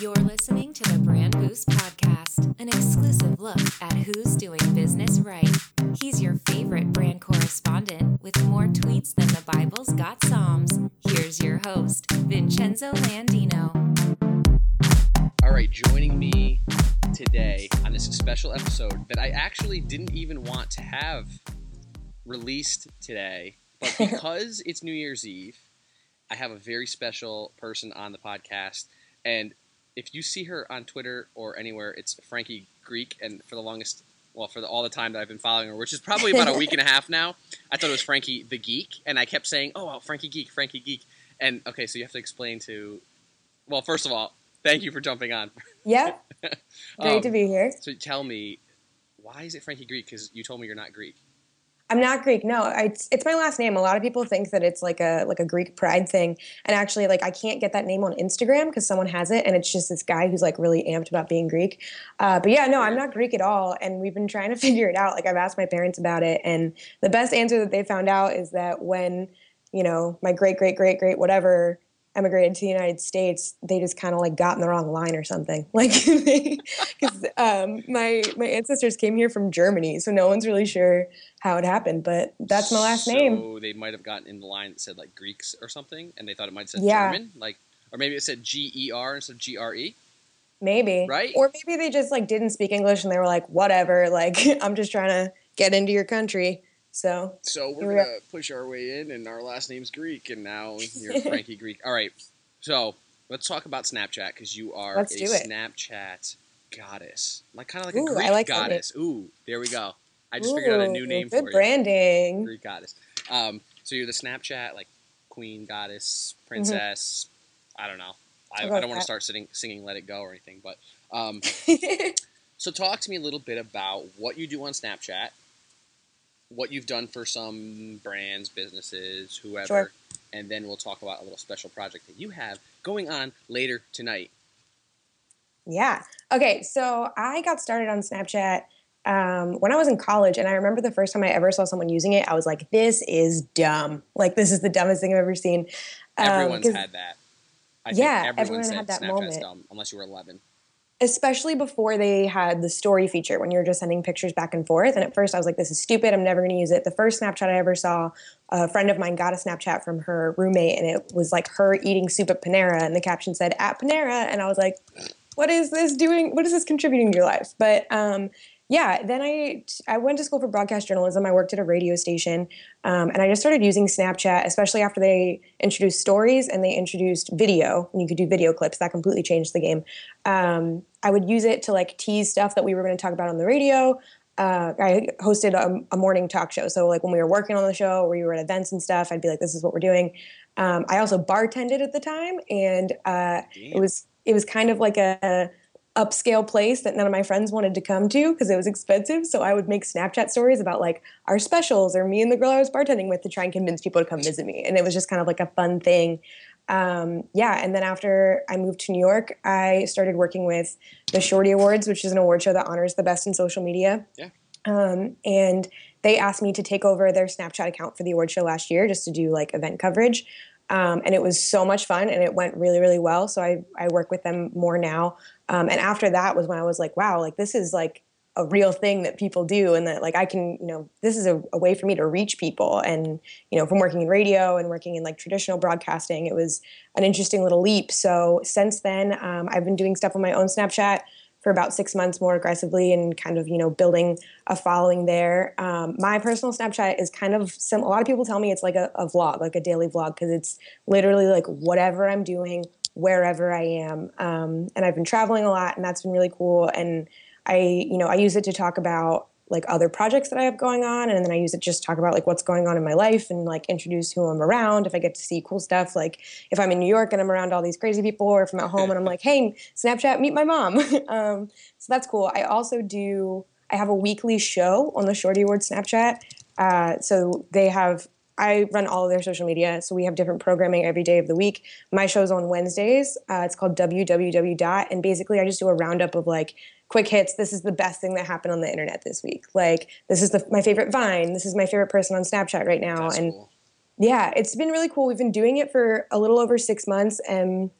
You're listening to the Brand Boost Podcast, an exclusive look at who's doing business right. He's your favorite brand correspondent with more tweets than the Bible's got Psalms. Here's your host, Vincenzo Landino. All right, joining me today on this special episode that I actually didn't even want to have released today, but because it's New Year's Eve, I have a very special person on the podcast. And if you see her on Twitter or anywhere, it's Frankie Greek. And for the longest, well, for the, all the time that I've been following her, which is probably about a week and a half now, I thought it was Frankie the Geek. And I kept saying, oh, well, Frankie Geek, Frankie Geek. And okay, so you have to explain to, well, first of all, thank you for jumping on. Yeah. Great Um, to be here. So tell me, why is it Frankie Greek? Because you told me you're not Greek. I'm not Greek. No, I, it's, it's my last name. A lot of people think that it's like a like a Greek pride thing, and actually, like I can't get that name on Instagram because someone has it, and it's just this guy who's like really amped about being Greek. Uh, but yeah, no, I'm not Greek at all, and we've been trying to figure it out. Like I've asked my parents about it, and the best answer that they found out is that when you know my great great great great whatever emigrated to the United States, they just kind of like got in the wrong line or something. Like, because um, my my ancestors came here from Germany, so no one's really sure how it happened. But that's my last so name. they might have gotten in the line that said like Greeks or something, and they thought it might have said Yeah. German, like, or maybe it said G E R instead of G R E. Maybe, Right? Or maybe they just like didn't speak English and they were like, whatever. Like, I'm just trying to get into your country. So So we're gonna push our way in, and our last name's Greek, and now you're Frankie Greek. All right, so let's talk about Snapchat because you are Let's a. Snapchat goddess, like kind of like Ooh, a I Greek like goddess. Ooh, there we go. I just figured out a new name Good for you. branding. Greek goddess. Um, so you're the Snapchat like queen, goddess, princess. I don't know. I, I'll I don't want to start singing, singing "Let It Go" or anything, but um, so talk to me a little bit about what you do on Snapchat, what you've done for some brands, businesses, whoever, Sure. and then we'll talk about a little special project that you have going on later tonight. Yeah. Okay. So I got started on Snapchat um, when I was in college, and I remember the first time I ever saw someone using it, I was like, "This is dumb. Like, this is the dumbest thing I've ever seen." Um, Everyone's had that. I Yeah, think everyone had that Snapchat's moment. dumb, unless you were 11. Especially before they had the story feature when you're just sending pictures back and forth. And at first, I was like, "This is stupid. I'm never going to use it." The first Snapchat I ever saw, a friend of mine got a Snapchat from her roommate, and it was like her eating soup at Panera, and the caption said "at Panera," and I was like, "What is this doing? What is this contributing to your life?" But um, yeah, then I I went to school for broadcast journalism. I worked at a radio station, um, and I just started using Snapchat, especially after they introduced stories and they introduced video, and you could do video clips. That completely changed the game. Um, I would use it to like tease stuff that we were going to talk about on the radio. Uh, I hosted a, a morning talk show, so like when we were working on the show, or we were at events and stuff, I'd be like, "This is what we're doing." Um, I also bartended at the time, and uh, it was it was kind of like a upscale place that none of my friends wanted to come to because it was expensive. So I would make Snapchat stories about like our specials or me and the girl I was bartending with to try and convince people to come visit me. And it was just kind of like a fun thing. Um, yeah. And then after I moved to New York, I started working with the Shorty Awards, which is an award show that honors the best in social media. Yeah. Um, and they asked me to take over their Snapchat account for the award show last year just to do like event coverage. Um, and it was so much fun and it went really, really well. So I, I work with them more now. Um, and after that was when I was like, wow, like this is like a real thing that people do and that like I can, you know, this is a, a way for me to reach people. And, you know, from working in radio and working in like traditional broadcasting, it was an interesting little leap. So since then, um, I've been doing stuff on my own Snapchat for about six months more aggressively and kind of you know building a following there um, my personal snapchat is kind of some a lot of people tell me it's like a, a vlog like a daily vlog because it's literally like whatever i'm doing wherever i am um, and i've been traveling a lot and that's been really cool and i you know i use it to talk about like other projects that i have going on and then i use it just to talk about like what's going on in my life and like introduce who i'm around if i get to see cool stuff like if i'm in new york and i'm around all these crazy people or if i'm at home and i'm like hey snapchat meet my mom. Um, so that's cool. I also do i have a weekly show on the shorty award snapchat uh, so they have I run all of their social media, so we have different programming every day of the week. My show's on Wednesdays. Uh, it's called www. dot, and basically I just do a roundup of like quick hits. This is the best thing that happened on the internet this week. Like this is the, my favorite Vine. This is my favorite person on Snapchat right now, That's and cool. yeah, it's been really cool. We've been doing it for a little over six months, and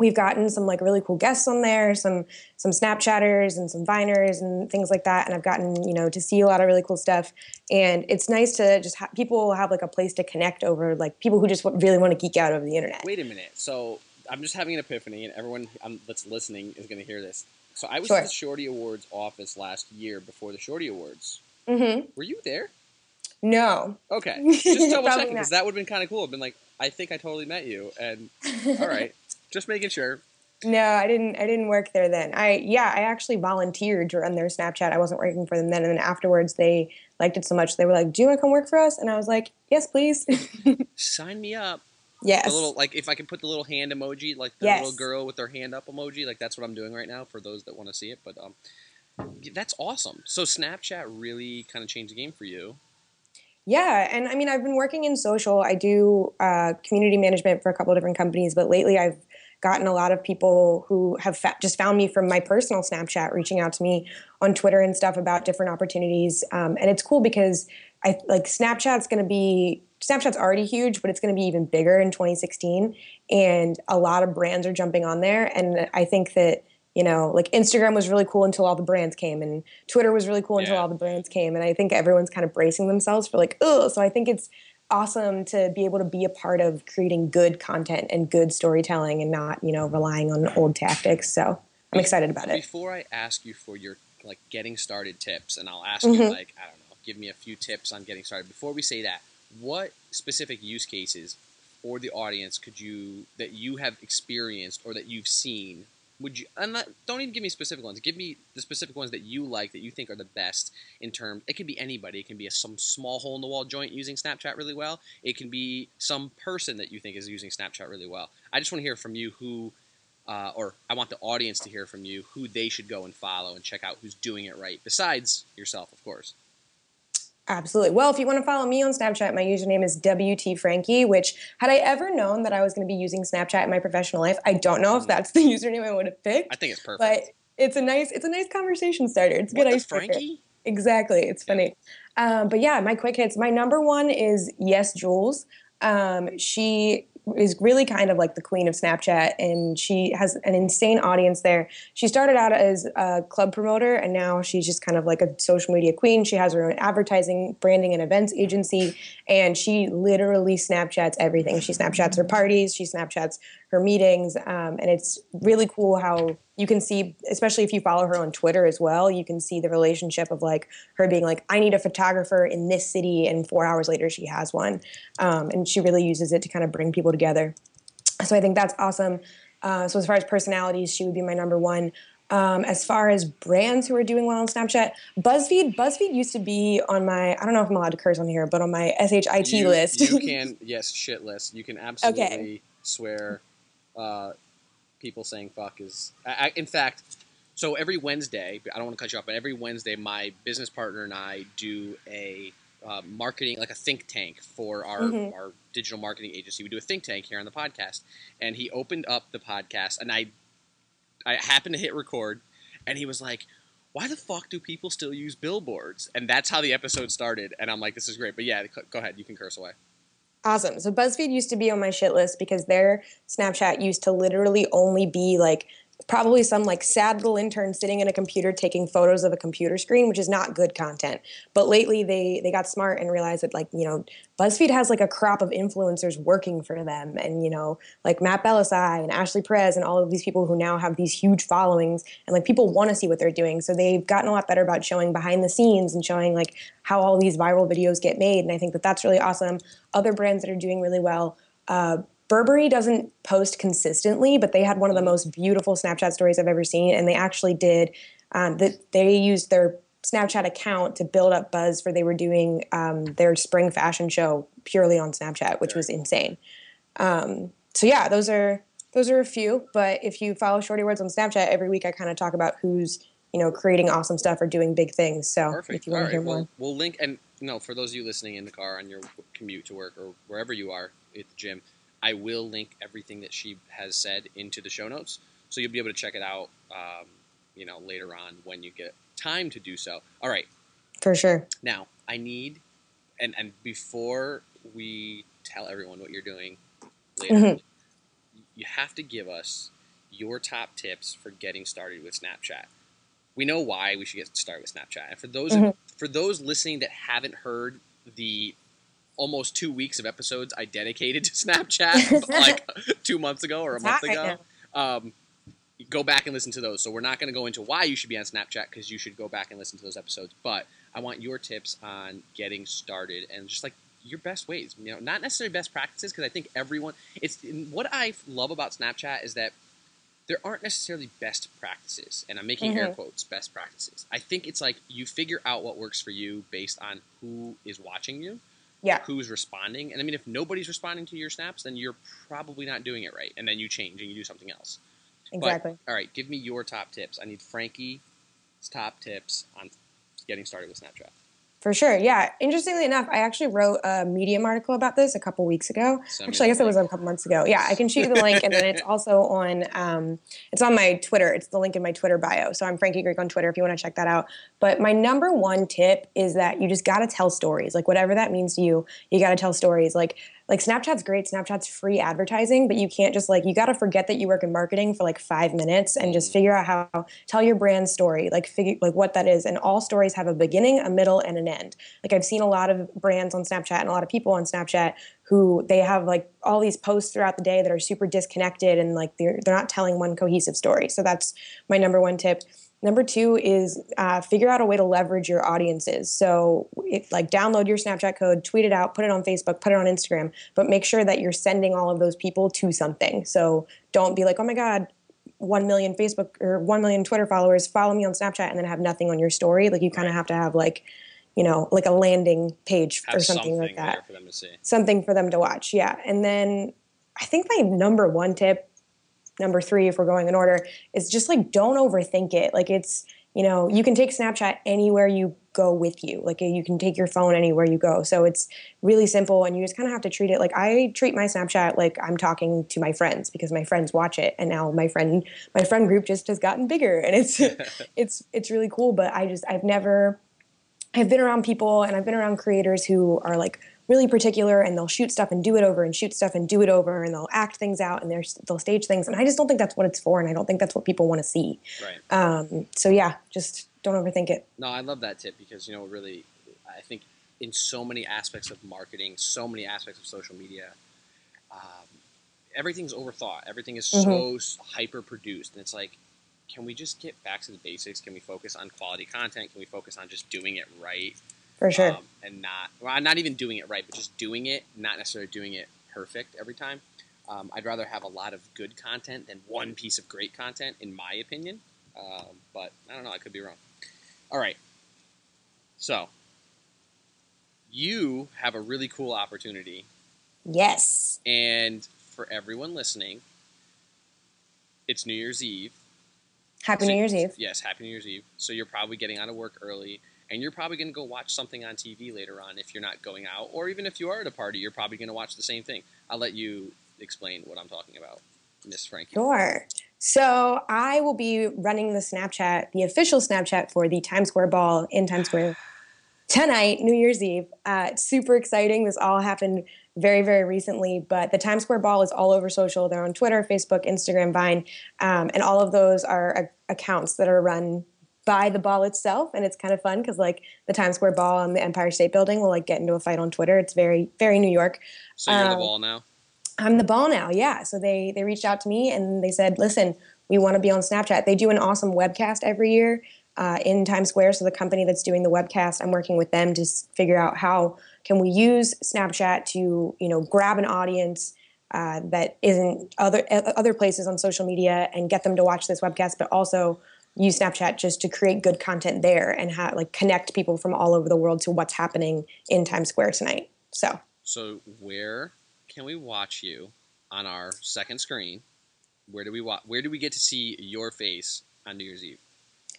we've gotten some like really cool guests on there, some some Snapchatters and some Viners and things like that. And I've gotten you know to see a lot of really cool stuff. And it's nice to just have people have like a place to connect over like people who just really want to geek out over the internet. Wait a minute. So I'm just having an epiphany, and everyone um, that's listening is going to hear this. So I was Sure. at the Shorty Awards office last year before the Shorty Awards. hmm Were you there? No. Okay, just double checking because that would have been kind of cool. I've been like, I think I totally met you, and all right, just making sure. No, I didn't. I didn't work there then. I yeah, I actually volunteered to run their Snapchat. I wasn't working for them then, and then afterwards they liked it so much they were like, "Do you want to come work for us?" And I was like, "Yes, please." Sign me up. yes. The little like if I can put the little hand emoji, like the Yes. little girl with their hand up emoji, like that's what I'm doing right now for those that want to see it. But um, that's awesome. So Snapchat really kind of changed the game for you. Yeah, and I mean, I've been working in social. I do uh, community management for a couple of different companies, but lately I've gotten a lot of people who have fa- just found me from my personal Snapchat, reaching out to me on Twitter and stuff about different opportunities. Um, and it's cool because I like Snapchat's going to be Snapchat's already huge, but it's going to be even bigger in 2016, and a lot of brands are jumping on there. And I think that you know, like Instagram was really cool until all the brands came, and Twitter was really cool until Yeah. all the brands came. And I think everyone's kind of bracing themselves for like, oh, so I think it's awesome to be able to be a part of creating good content and good storytelling and not, you know, relying on old tactics. So I'm excited about it. Before I ask you for your like getting started tips, and I'll ask you Mhm. like I don't know, give me a few tips on getting started. Before we say that, what specific use cases for the audience could you that you have experienced or that you've seen? Would you? And don't even give me specific ones. Give me the specific ones that you like that you think are the best in terms. It could be anybody. It can be a, some small hole in the wall joint using Snapchat really well. It can be some person that you think is using Snapchat really well. I just want to hear from you who uh, or I want the audience to hear from you who they should go and follow and check out who's doing it right, besides yourself, of course. Absolutely. Well, if you want to follow me on Snapchat, my username is WT Frankie, which had I ever known that I was going to be using Snapchat in my professional life, I don't know if that's the username I would have picked. I think it's perfect. but it's a nice it's a nice conversation starter. It's a what good icebreaker. Frankie? Exactly. It's funny. Um, but yeah, my quick hits. My number one is YesJulz. Um, she is really kind of like the queen of Snapchat, and she has an insane audience there. She started out as a club promoter, and now she's just kind of like a social media queen. She has her own advertising, branding, and events agency, and she literally Snapchats everything. She Snapchats her parties, she Snapchats her meetings, um, and it's really cool how you can see, especially if you follow her on Twitter as well, you can see the relationship of like her being like, I need a photographer in this city, and four hours later she has one, um, and she really uses it to kind of bring people together. So I think that's awesome. Uh, so as far as personalities, she would be my number one. Um, as far as brands who are doing well on Snapchat, BuzzFeed. BuzzFeed used to be on my. I don't know if I'm allowed to curse on here, but on my SHIT you, list. you can yes, shit list. You can absolutely swear. Uh, people saying fuck is. I, I, in fact, so every Wednesday, I don't want to cut you off, but every Wednesday, my business partner and I do a uh, marketing, like a think tank for our Mhm. our digital marketing agency. We do a think tank here on the podcast, and he opened up the podcast, and I I happened to hit record, and he was like. Why the fuck do people still use billboards? And that's how the episode started. And I'm like, this is great. But yeah, go ahead. You can curse away. Awesome. So BuzzFeed used to be on my shit list because their Snapchat used to literally only be like probably some like sad little intern sitting in a computer taking photos of a computer screen, which is not good content. But lately they they got smart and realized that like, you know, BuzzFeed has like a crop of influencers working for them and you know, like Matt Bellassai and Ashley Perez and all of these people who now have these huge followings and like people want to see what they're doing. So they've gotten a lot better about showing behind the scenes and showing like how all these viral videos get made and I think that that's really awesome. Other brands that are doing really well uh, Burberry doesn't post consistently, but they had one of the most beautiful Snapchat stories I've ever seen, and they actually did um, that. They used their Snapchat account to build up buzz for they were doing um, their spring fashion show purely on Snapchat, which was insane. Um, so yeah, those are those are a few. But if you follow Shorty Awards on Snapchat every week, I kind of talk about who's you know creating awesome stuff or doing big things. So Perfect. if you want All to hear right. more, Well, we'll link and you know for those of you listening in the car on your commute to work or wherever you are at the gym, I will link everything that she has said into the show notes, so you'll be able to check it out. Um, you know later on when you get time to do so. All right. for sure. Now I need and and before we tell everyone what you're doing later, Mhm. you have to give us your top tips for getting started with Snapchat. We know why we should get started with Snapchat. And for those Mhm. for those listening that haven't heard the almost two weeks of episodes I dedicated to Snapchat like two months ago or a It's month hot right ago, um, go back and listen to those. So we're not going to go into why you should be on Snapchat because you should go back and listen to those episodes. But I want your tips on getting started and just like your best ways. You know, not necessarily best practices because I think everyone. It's what I love about Snapchat is that there aren't necessarily best practices, and I'm making air Mhm. quotes best practices. I think it's like you figure out what works for you based on who is watching you Yeah. who's responding. And I mean, if nobody's responding to your snaps, then you're probably not doing it right. And then you change and you do something else. Exactly. All right, give me your top tips. I need Frankie's top tips on getting started with Snapchat. For sure. Yeah. Interestingly enough, I actually wrote a Medium article about this a couple weeks ago. Actually, I guess it was a couple months ago. Yeah, I can shoot you the link, and then it's also on. Um, it's on my Twitter. It's the link in my Twitter bio. So I'm Frankie Greek on Twitter if you want to check that out. But my number one tip is that you just got to tell stories. Like whatever that means to you, you got to tell stories. Like like Snapchat's great. Snapchat's free advertising, but you can't just like you got to forget that you work in marketing for like five minutes and just figure out how tell your brand story. Like figure like what that is. And all stories have a beginning, a middle, and an end. Like I've seen a lot of brands on Snapchat and a lot of people on Snapchat who they have like all these posts throughout the day that are super disconnected and like they're they're not telling one cohesive story. So that's my number one tip. Number two is uh, figure out a way to leverage your audiences. So, it, like, download your Snapchat code, tweet it out, put it on Facebook, put it on Instagram, but make sure that you're sending all of those people to something. So, don't be like, oh my God, 1 million Facebook or 1 million Twitter followers follow me on Snapchat and then have nothing on your story. Like, you kind of have to have, like, you know, like a landing page Have or something, like that for them to see. something for them to watch. Yeah. And then I think my number one tip, number three, if we're going in order, is just like don't overthink it. Like it's, you know, you can take Snapchat anywhere you go with you. Like you can take your phone anywhere you go. So it's really simple and you just kind of have to treat it like I treat my Snapchat like I'm talking to my friends because my friends watch it and now my friend my friend group just has gotten bigger and it's it's it's really cool, but I just I've never I've been around people and I've been around creators who are like really particular and they'll shoot stuff and do it over and shoot stuff and do it over and they'll act things out and they'll stage things and I just don't think that's what it's for and I don't think that's what people want to see. Right. Um, so yeah, just don't overthink it. No, I love that tip because you know, really, I think in so many aspects of marketing, so many aspects of social media, um, everything's overthought. Everything is so hyper produced, and it's like, can we just get back to the basics? Can we focus on quality content? Can we focus on just doing it right? For sure. um, and not well, not even doing it right, but just doing it, not necessarily doing it perfect every time. Um, I'd rather have a lot of good content than one piece of great content, in my opinion. Um, but I don't know, I could be wrong. All right, so you have a really cool opportunity, yes. and for everyone listening, it's New Year's Eve. Happy So- New Year's Eve. Yes, Happy New Year's Eve. So you're probably getting out of work early, and you're probably going to go watch something on TV later on if you're not going out, or even if you are at a party, you're probably going to watch the same thing. I'll let you explain what I'm talking about, Miss Frankie. Sure. So I will be running the Snapchat, the official Snapchat for the Times Square Ball in Times Square tonight, New Year's Eve. Uh, it's super exciting. This all happened very, very recently, but the Times Square Ball is all over social. They're on Twitter, Facebook, Instagram, Vine, um, and all of those are a- accounts that are run by the ball itself and it's kind of fun because like the times square ball and the empire state building will like get into a fight on twitter it's very very new york So you're the Um, ball now. I'm the ball now. Yeah. So they they reached out to me and they said, listen, we want to be on Snapchat. They do an awesome webcast every year uh, in Times Square. So the company that's doing the webcast, I'm working with them to s- figure out how can we use Snapchat to you know grab an audience. Uh, that isn't other uh, other places on social media and get them to watch this webcast, but also use Snapchat just to create good content there and ha- like connect people from all over the world to what's happening in Times Square tonight. So So where can we watch you on our second screen? Where do we wa- Where do we get to see your face on New Year's Eve?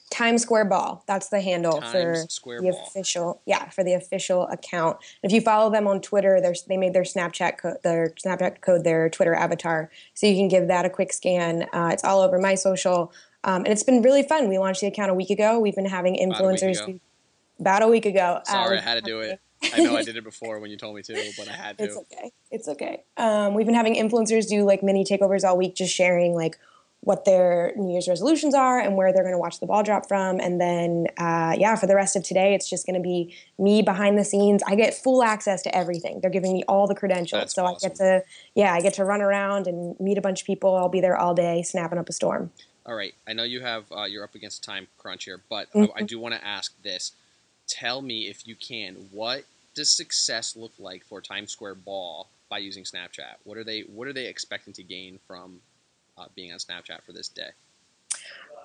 Times Square Ball. That's the handle for Square the Ball. official. Yeah, for the official account. If you follow them on Twitter, they made their Snapchat co- their Snapchat code their Twitter avatar, so you can give that a quick scan. Uh, it's all over my social, um, and it's been really fun. We launched the account a week ago. We've been having a week influencers ago. about a week ago. Sorry, I had to do it. I know I did it before when you told me to, but I had to. It's okay. It's okay. Um, we've been having influencers do like mini takeovers all week, just sharing like what their New Year's resolutions are and where they're going to watch the ball drop from. And then, uh, yeah, for the rest of today, it's just going to be me behind the scenes. I get full access to everything. They're giving me all the credentials. That's so awesome. I get to, yeah, I get to run around and meet a bunch of people. I'll be there all day snapping up a storm. All right. I know you have uh, you're up against time crunch here, but Mhm. I, I do want to ask this. Tell me if you can, what does success look like for Times Square Ball by using Snapchat? What are they What are they expecting to gain from uh, being on Snapchat for this day?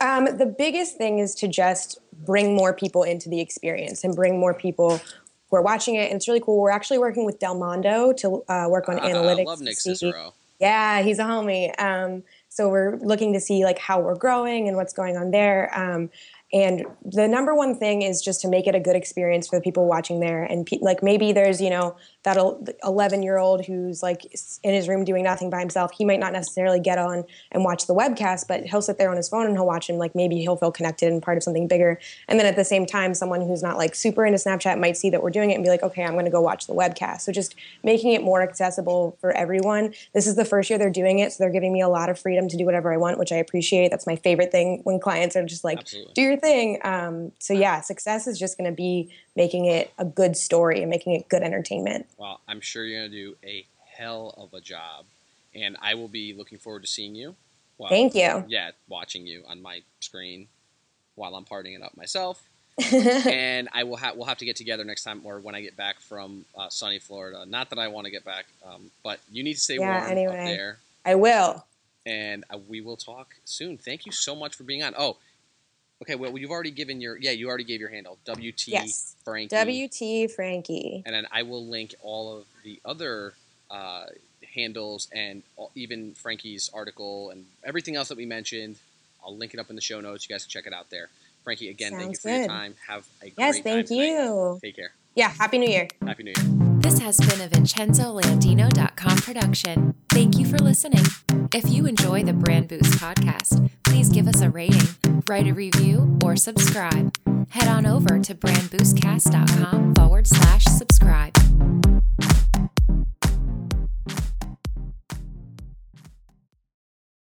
Um, the biggest thing is to just bring more people into the experience and bring more people who are watching it. And it's really cool. We're actually working with Delmondo to uh, work on Ah, analytics. I love Nick Cicero. Yeah, he's a homie. Um, so we're looking to see like how we're growing and what's going on there. Um, and the number one thing is just to make it a good experience for the people watching there. And pe- like maybe there's you know that 11 year old who's like in his room doing nothing by himself. He might not necessarily get on and watch the webcast, but he'll sit there on his phone and he'll watch him. Like maybe he'll feel connected and part of something bigger. And then at the same time, someone who's not like super into Snapchat might see that we're doing it and be like, okay, I'm going to go watch the webcast. So just making it more accessible for everyone. This is the first year they're doing it, so they're giving me a lot of freedom to do whatever I want, which I appreciate. That's my favorite thing when clients are just like, Absolutely. do your thing. Um, so yeah, success is just going to be making it a good story and making it good entertainment. Well, I'm sure you're going to do a hell of a job, and I will be looking forward to seeing you. Well, Thank you. Yeah, watching you on my screen while I'm partying it up myself. and I will have we'll have to get together next time or when I get back from uh, sunny Florida. Not that I want to get back, um, but you need to stay Yeah, warm up there, I will. and uh, we will talk soon. Thank you so much for being on. Oh, okay. Well, you've already given your yeah, you already gave your handle WT Yes. Frankie, WT Frankie. and then I will link all of the other uh, handles and all, even Frankie's article and everything else that we mentioned. I'll link it up in the show notes. You guys can check it out there. Frankie, again, thank you Sounds for your time. Have a Yes, great thank time tonight. you. Take care. Yeah, Happy New Year. Happy New Year. This has been a VincenzoLandino.com production. Thank you for listening. If you enjoy the Brand Boost podcast, please give us a rating, write a review, or subscribe. Head on over to brandboostcast.com forward slash subscribe.